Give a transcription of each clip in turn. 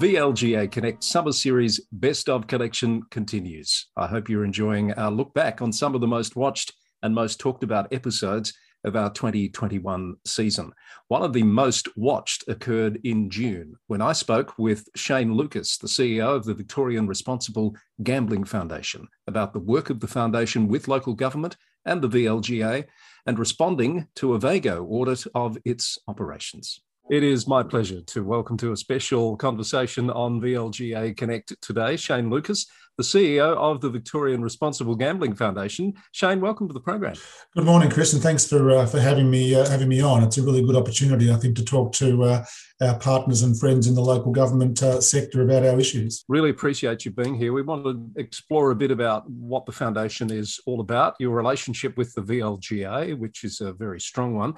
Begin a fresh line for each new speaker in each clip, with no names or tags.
VLGA Connect Summer Series Best of Collection continues. I hope you're enjoying our look back on some of the most watched and most talked about episodes of our 2021 season. One of the most watched occurred in June when I spoke with Shane Lucas, the CEO of the Victorian Responsible Gambling Foundation, about the work of the foundation with local government and the VLGA and responding to a VAGO audit of its operations. It is my pleasure to welcome to a special conversation on VLGA Connect today, Shane Lucas, the CEO of the Victorian Responsible Gambling Foundation. Shane, welcome to the program.
Good morning, Chris, and thanks for uh, for having me uh, having me on. It's a really good opportunity, I think, to talk to uh, our partners and friends in the local government uh, sector about our issues.
Really appreciate you being here. We want to explore a bit about what the foundation is all about, your relationship with the VLGA, which is a very strong one.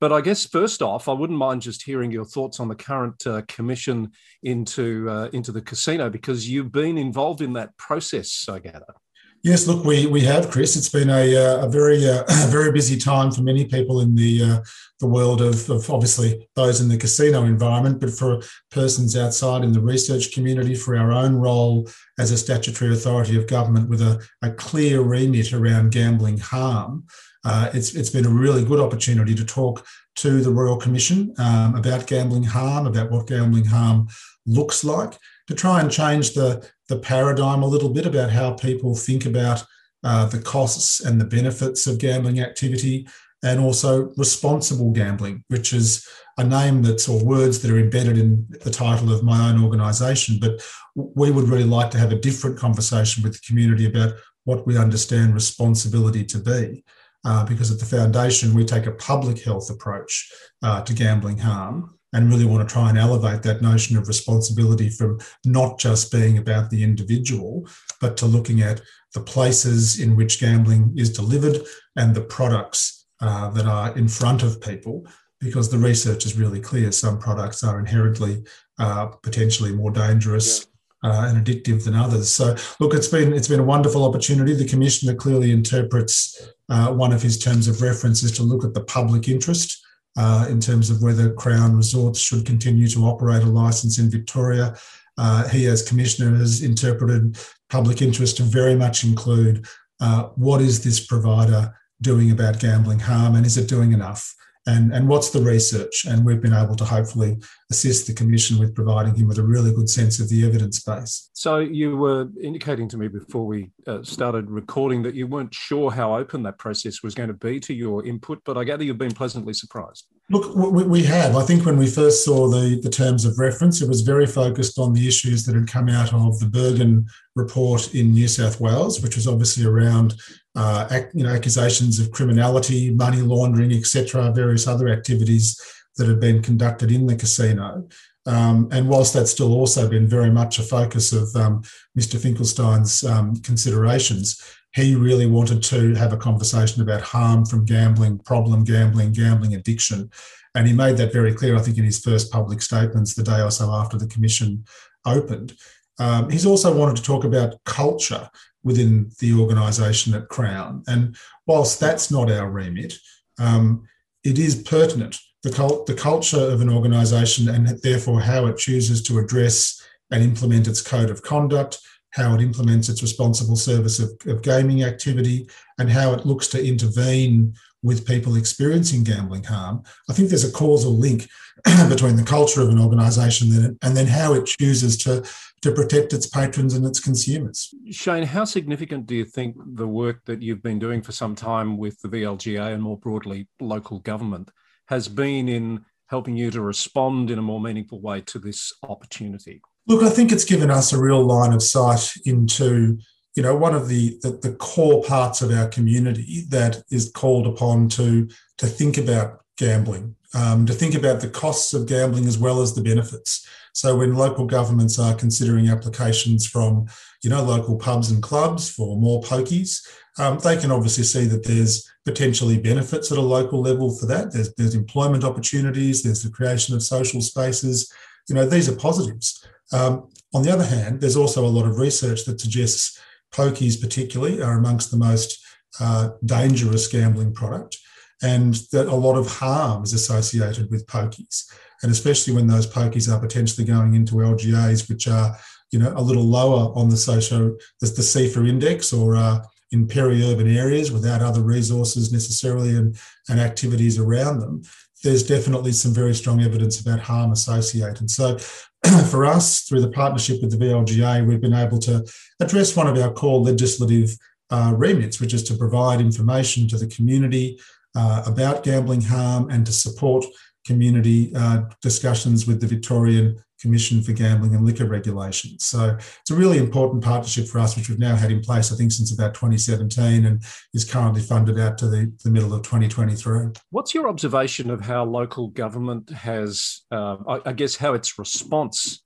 But I guess first off, I wouldn't mind just hearing your thoughts on the current uh, commission into uh, into the casino because you've been involved in that process, I gather.
Yes, look, we we have, Chris. It's been a, uh, a very uh, very busy time for many people in the uh, the world of, of, obviously those in the casino environment, but for persons outside in the research community, for our own role as a statutory authority of government with a, a clear remit around gambling harm uh, it's, it's been a really good opportunity to talk to the Royal Commission um, about gambling harm, about what gambling harm looks like, to try and change the, the paradigm a little bit about how people think about uh, the costs and the benefits of gambling activity, and also responsible gambling, which is a name that's or words that are embedded in the title of my own organisation. But we would really like to have a different conversation with the community about what we understand responsibility to be uh, because at the foundation we take a public health approach uh, to gambling harm and really want to try and elevate that notion of responsibility from not just being about the individual, but to looking at the places in which gambling is delivered and the products uh, that are in front of people. Because the research is really clear, some products are inherently uh, potentially more dangerous. Yeah uh, and addictive than others. So, look, it's been it's been a wonderful opportunity. The commissioner clearly interprets uh, one of his terms of reference is to look at the public interest uh, in terms of whether Crown Resorts should continue to operate a license in Victoria. Uh, he, as commissioner, has interpreted public interest to very much include uh, what is this provider doing about gambling harm, and is it doing enough? And, and what's the research? And we've been able to hopefully assist the Commission with providing him with a really good sense of the evidence base.
So, you were indicating to me before we uh, started recording that you weren't sure how open that process was going to be to your input, but I gather you've been pleasantly surprised.
Look, we have. I think when we first saw the, the terms of reference, it was very focused on the issues that had come out of the Bergin report in New South Wales, which was obviously around uh, you know, accusations of criminality, money laundering, etc., various other activities that have been conducted in the casino. Um, and whilst that's still also been very much a focus of um, Mr. Finkelstein's um, considerations, he really wanted to have a conversation about harm from gambling, problem gambling, gambling addiction. And he made that very clear, I think, in his first public statements the day or so after the commission opened. Um, he's also wanted to talk about culture within the organisation at Crown. And whilst that's not our remit, um, it is pertinent. The, cult, the culture of an organisation and therefore how it chooses to address and implement its code of conduct, how it implements its responsible service of, of gaming activity, and how it looks to intervene with people experiencing gambling harm. I think there's a causal link between the culture of an organisation and then how it chooses to to protect its patrons and its consumers.
Shane, how significant do you think the work that you've been doing for some time with the VLGA and more broadly local government has been in helping you to respond in a more meaningful way to this opportunity?
Look, I think it's given us a real line of sight into you know one of the, the, the core parts of our community that is called upon to to think about gambling um, to think about the costs of gambling as well as the benefits so when local governments are considering applications from, you know, local pubs and clubs for more pokies, um, they can obviously see that there's potentially benefits at a local level for that. There's, there's employment opportunities, there's the creation of social spaces. You know, these are positives. Um, on the other hand, there's also a lot of research that suggests pokies, particularly, are amongst the most uh, dangerous gambling product. and that a lot of harm is associated with pokies. And especially when those pokies are potentially going into LGAs, which are you know a little lower on the social the, the SEIFA index or uh, in peri-urban areas without other resources necessarily and, and activities around them, there's definitely some very strong evidence about harm associated. So for us, through the partnership with the VLGA, we've been able to address one of our core legislative uh, remits, which is to provide information to the community uh, about gambling harm and to support community uh, discussions with the Victorian Commission for Gambling and Liquor Regulation. So it's a really important partnership for us, which we've now had in place, I think, since about 2017 and is currently funded out to the, the middle of 2023.
What's your observation of how local government has, uh, I, I guess, how its response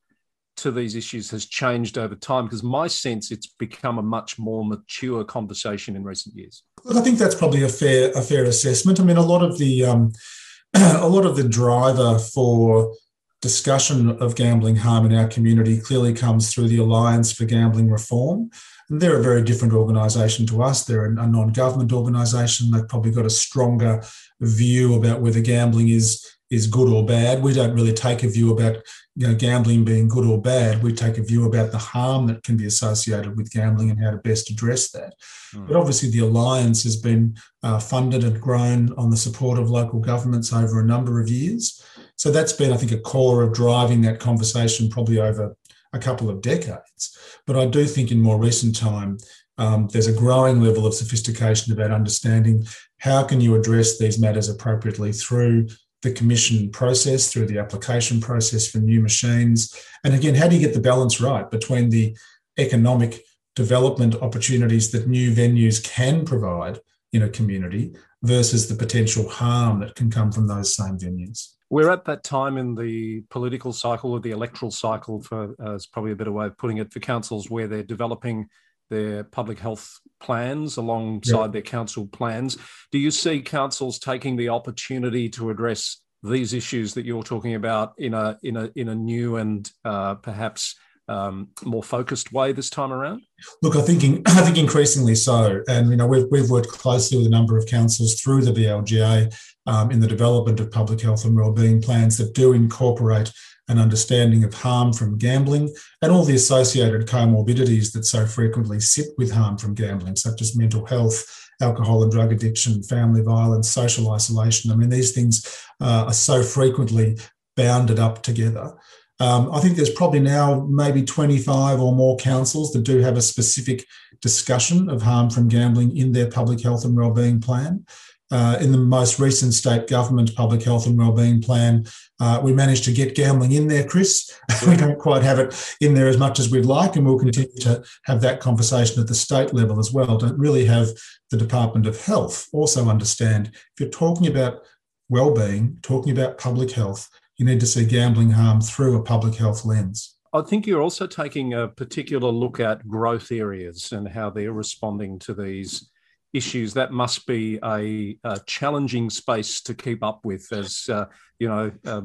to these issues has changed over time? Because my sense it's become a much more mature conversation in recent years.
Look, I think that's probably a fair a fair assessment. I mean, a lot of the um, a lot of the driver for discussion of gambling harm in our community clearly comes through the Alliance for Gambling Reform. And they're a very different organisation to us. They're a non government organisation. They've probably got a stronger view about whether gambling is, is good or bad. We don't really take a view about you know, gambling being good or bad. We take a view about the harm that can be associated with gambling and how to best address that. Mm. But obviously, the Alliance has been uh, funded and grown on the support of local governments over a number of years. So that's been, I think, a core of driving that conversation probably over a couple of decades. But I do think in more recent time, um, there's a growing level of sophistication about understanding how can you address these matters appropriately through the commission process, through the application process for new machines. And again, how do you get the balance right between the economic development opportunities that new venues can provide in a community versus the potential harm that can come from those same venues?
We're at that time in the political cycle or the electoral cycle, for uh, is probably a better way of putting it, for councils where they're developing their public health plans alongside yep. their council plans. Do you see councils taking the opportunity to address these issues that you're talking about in a in a in a new and uh, perhaps um, more focused way this time around?
Look, I think I think increasingly so, and you know we've we've worked closely with a number of councils through the VLGA um, in the development of public health and wellbeing plans that do incorporate an understanding of harm from gambling and all the associated comorbidities that so frequently sit with harm from gambling, such as mental health, alcohol and drug addiction, family violence, social isolation. I mean, these things uh, are so frequently bounded up together. Um, I think there's probably now maybe 25 or more councils that do have a specific discussion of harm from gambling in their public health and wellbeing plan. Uh, in the most recent state government public health and wellbeing plan, uh, we managed to get gambling in there, Chris. we don't quite have it in there as much as we'd like, and we'll continue to have that conversation at the state level as well to really have the Department of Health also understand if you're talking about well-being, talking about public health, you need to see gambling harm through a public health lens.
I think you're also taking a particular look at growth areas and how they're responding to these issues. That must be a, a challenging space to keep up with, as uh, you know, uh,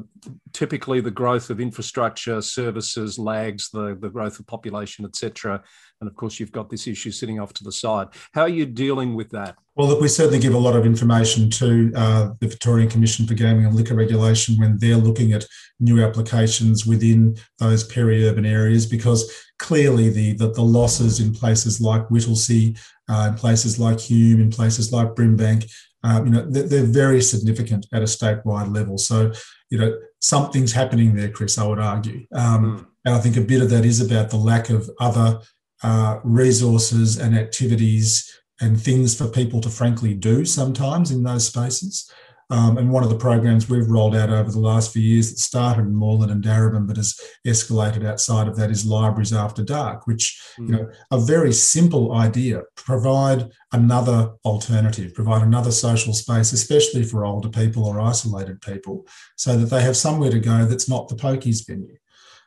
typically the growth of infrastructure, services lags the the growth of population, etc. And of course, you've got this issue sitting off to the side. How are you dealing with that?
Well, look, we certainly give a lot of information to uh, the Victorian Commission for Gaming and Liquor Regulation when they're looking at new applications within those peri-urban areas, because clearly the, the, the losses in places like Whittlesea, uh, in places like Hume, in places like Brimbank, uh, you know, they're, they're very significant at a statewide level. So, you know, something's happening there, Chris. I would argue, um, mm. and I think a bit of that is about the lack of other uh, resources and activities and things for people to frankly do sometimes in those spaces. Um, and one of the programs we've rolled out over the last few years that started in Moreland and Darebin, but has escalated outside of that is Libraries After Dark, which, mm. you know, a very simple idea, provide another alternative, provide another social space, especially for older people or isolated people, so that they have somewhere to go that's not the pokies venue.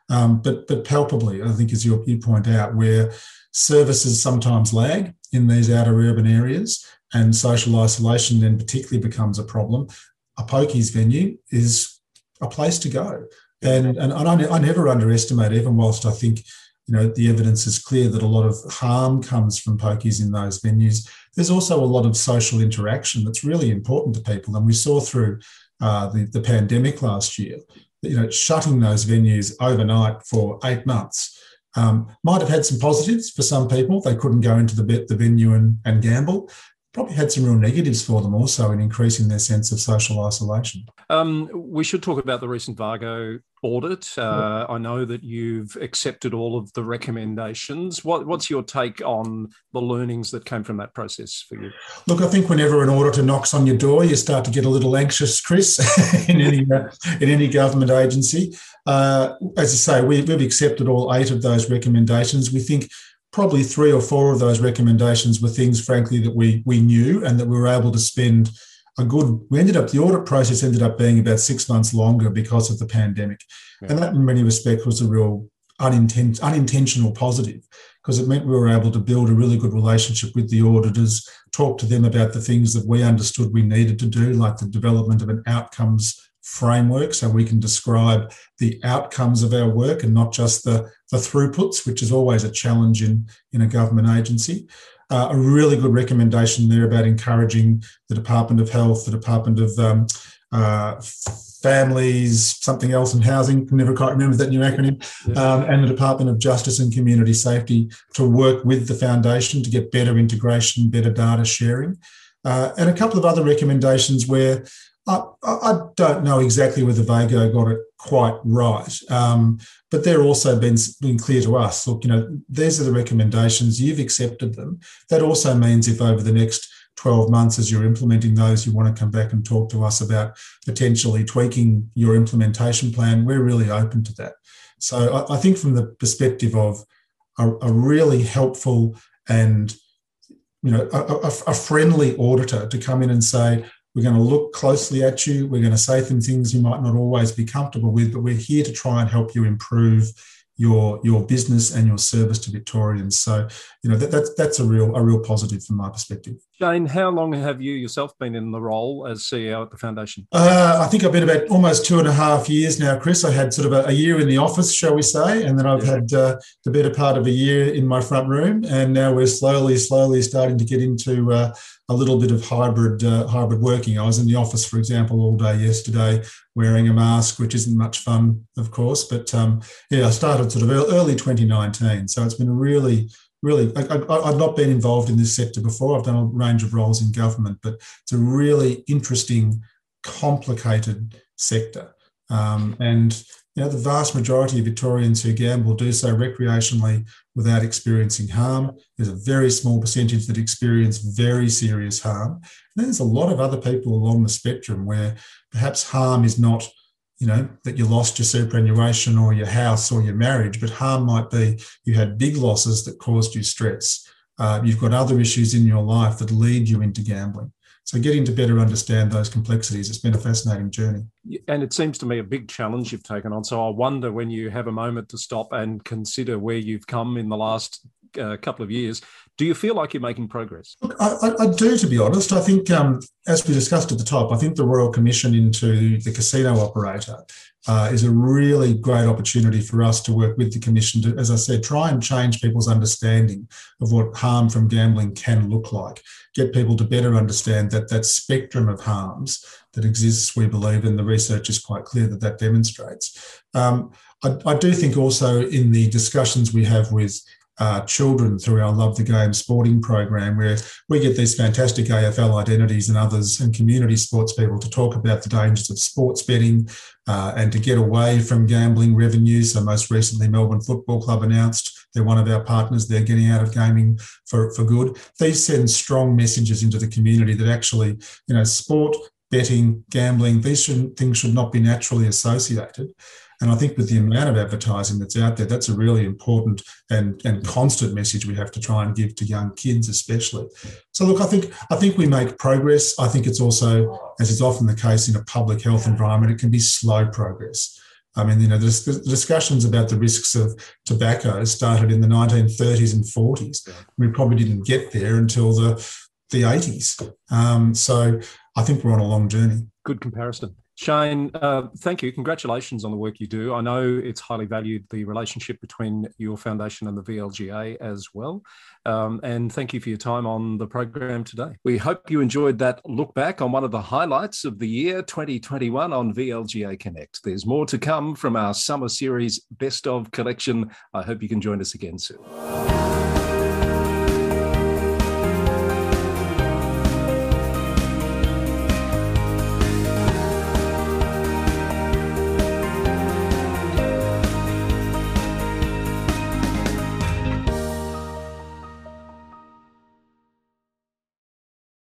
Um, but but palpably, I think as you, you point out, where services sometimes lag in these outer urban areas, and social isolation then particularly becomes a problem. A pokies venue is a place to go, and and, I, I never underestimate, even whilst I think you know, the evidence is clear that a lot of harm comes from pokies in those venues. There's also a lot of social interaction that's really important to people. And we saw through uh, the, the pandemic last year, that, you know, shutting those venues overnight for eight months um, might have had some positives for some people. They couldn't go into the, the venue and, and gamble probably had some real negatives for them also in increasing their sense of social isolation.
Um, we should talk about the recent VAGO audit. Uh, I know that you've accepted all of the recommendations. What, what's your take on the learnings that came from that process for you?
Look, I think whenever an auditor knocks on your door, you start to get a little anxious, Chris, in any uh, in any government agency. Uh, as I say, we, we've accepted all eight of those recommendations. We think probably three or four of those recommendations were things, frankly, that we we knew and that we were able to spend a good. We ended up the audit process ended up being about six months longer because of the pandemic, yeah. and that in many respects was a real uninten- unintentional positive because it meant we were able to build a really good relationship with the auditors, talk to them about the things that we understood we needed to do, like the development of an outcomes framework so we can describe the outcomes of our work and not just the, the throughputs, which is always a challenge in, in a government agency. Uh, a really good recommendation there about encouraging the Department of Health, the Department of um, uh, Families, something else in housing, never quite remember that new acronym, um, and the Department of Justice and Community Safety to work with the foundation to get better integration, better data sharing. Uh, and a couple of other recommendations where I, I, don't know exactly whether VAGO got it quite right, um, but they're also been, been clear to us. Look, you know, these are the recommendations. You've accepted them. That also means if over the next 12 months, as you're implementing those, you want to come back and talk to us about potentially tweaking your implementation plan. We're really open to that. So I, think from the perspective of a, a really helpful and you know a, a, a friendly auditor to come in and say we're going to look closely at you. We're going to say some things you might not always be comfortable with, but we're here to try and help you improve your your business and your service to Victorians. So, you know, that, that's that's a real a real positive from my perspective.
Shane, how long have you yourself been in the role as CEO at the foundation?
Uh, I think I've been about almost two and a half years now, Chris. I had sort of a, a year in the office, shall we say, and then I've yeah. had uh, the better part of a year in my front room, and now we're slowly, slowly starting to get into uh, a little bit of hybrid uh, hybrid working. I was in the office, for example, all day yesterday wearing a mask, which isn't much fun, of course. But um, yeah, I started sort of early 2019, so it's been really really I, have not been involved in this sector before i've done a range of roles in government but it's a really interesting complicated sector um, and you know, the vast majority of Victorians who gamble do so recreationally without experiencing harm. There's a very small percentage that experience very serious harm. And then there's a lot of other people along the spectrum where perhaps harm is not, you know, that you lost your superannuation or your house or your marriage, but harm might be you had big losses that caused you stress. Uh, you've got other issues in your life that lead you into gambling. So getting to better understand those complexities, it's been a fascinating journey.
And it seems to me a big challenge you've taken on. So I wonder when you have a moment to stop and consider where you've come in the last uh, couple of years, do you feel like you're making progress?
Look, I, I do, to be honest. I think, um, as we discussed at the top, I think the Royal Commission into the casino operator uh, is a really great opportunity for us to work with the Commission to, as I said, try and change people's understanding of what harm from gambling can look like, get people to better understand that that spectrum of harms that exists, we believe, and the research is quite clear that that demonstrates. Um, I, I do think also in the discussions we have with uh, children through our Love the Game sporting program, where we get these fantastic AFL identities and others and community sports people to talk about the dangers of sports betting uh, and to get away from gambling revenues. So, most recently, Melbourne Football Club announced they're one of our partners, they're getting out of gaming for, for good. These send strong messages into the community that actually, you know, sport, betting, gambling, these things should not be naturally associated. And I think with the amount of advertising that's out there, that's a really important and, and constant message we have to try and give to young kids, especially. So look, I think I think we make progress. I think it's also, as is often the case in a public health environment, it can be slow progress. I mean, you know, the, discussions about the risks of tobacco started in the 1930s and 40s. We probably didn't get there until the the 80s. Um, so I think we're on a long journey.
Good comparison. Shane, uh, thank you. Congratulations on the work you do. I know it's highly valued, the relationship between your foundation and the VLGA as well. Um, and thank you for your time on the program today. We hope you enjoyed that look back on one of the highlights of the year 2021 on VLGA Connect. There's more to come from our summer series Best of collection. I hope you can join us again soon.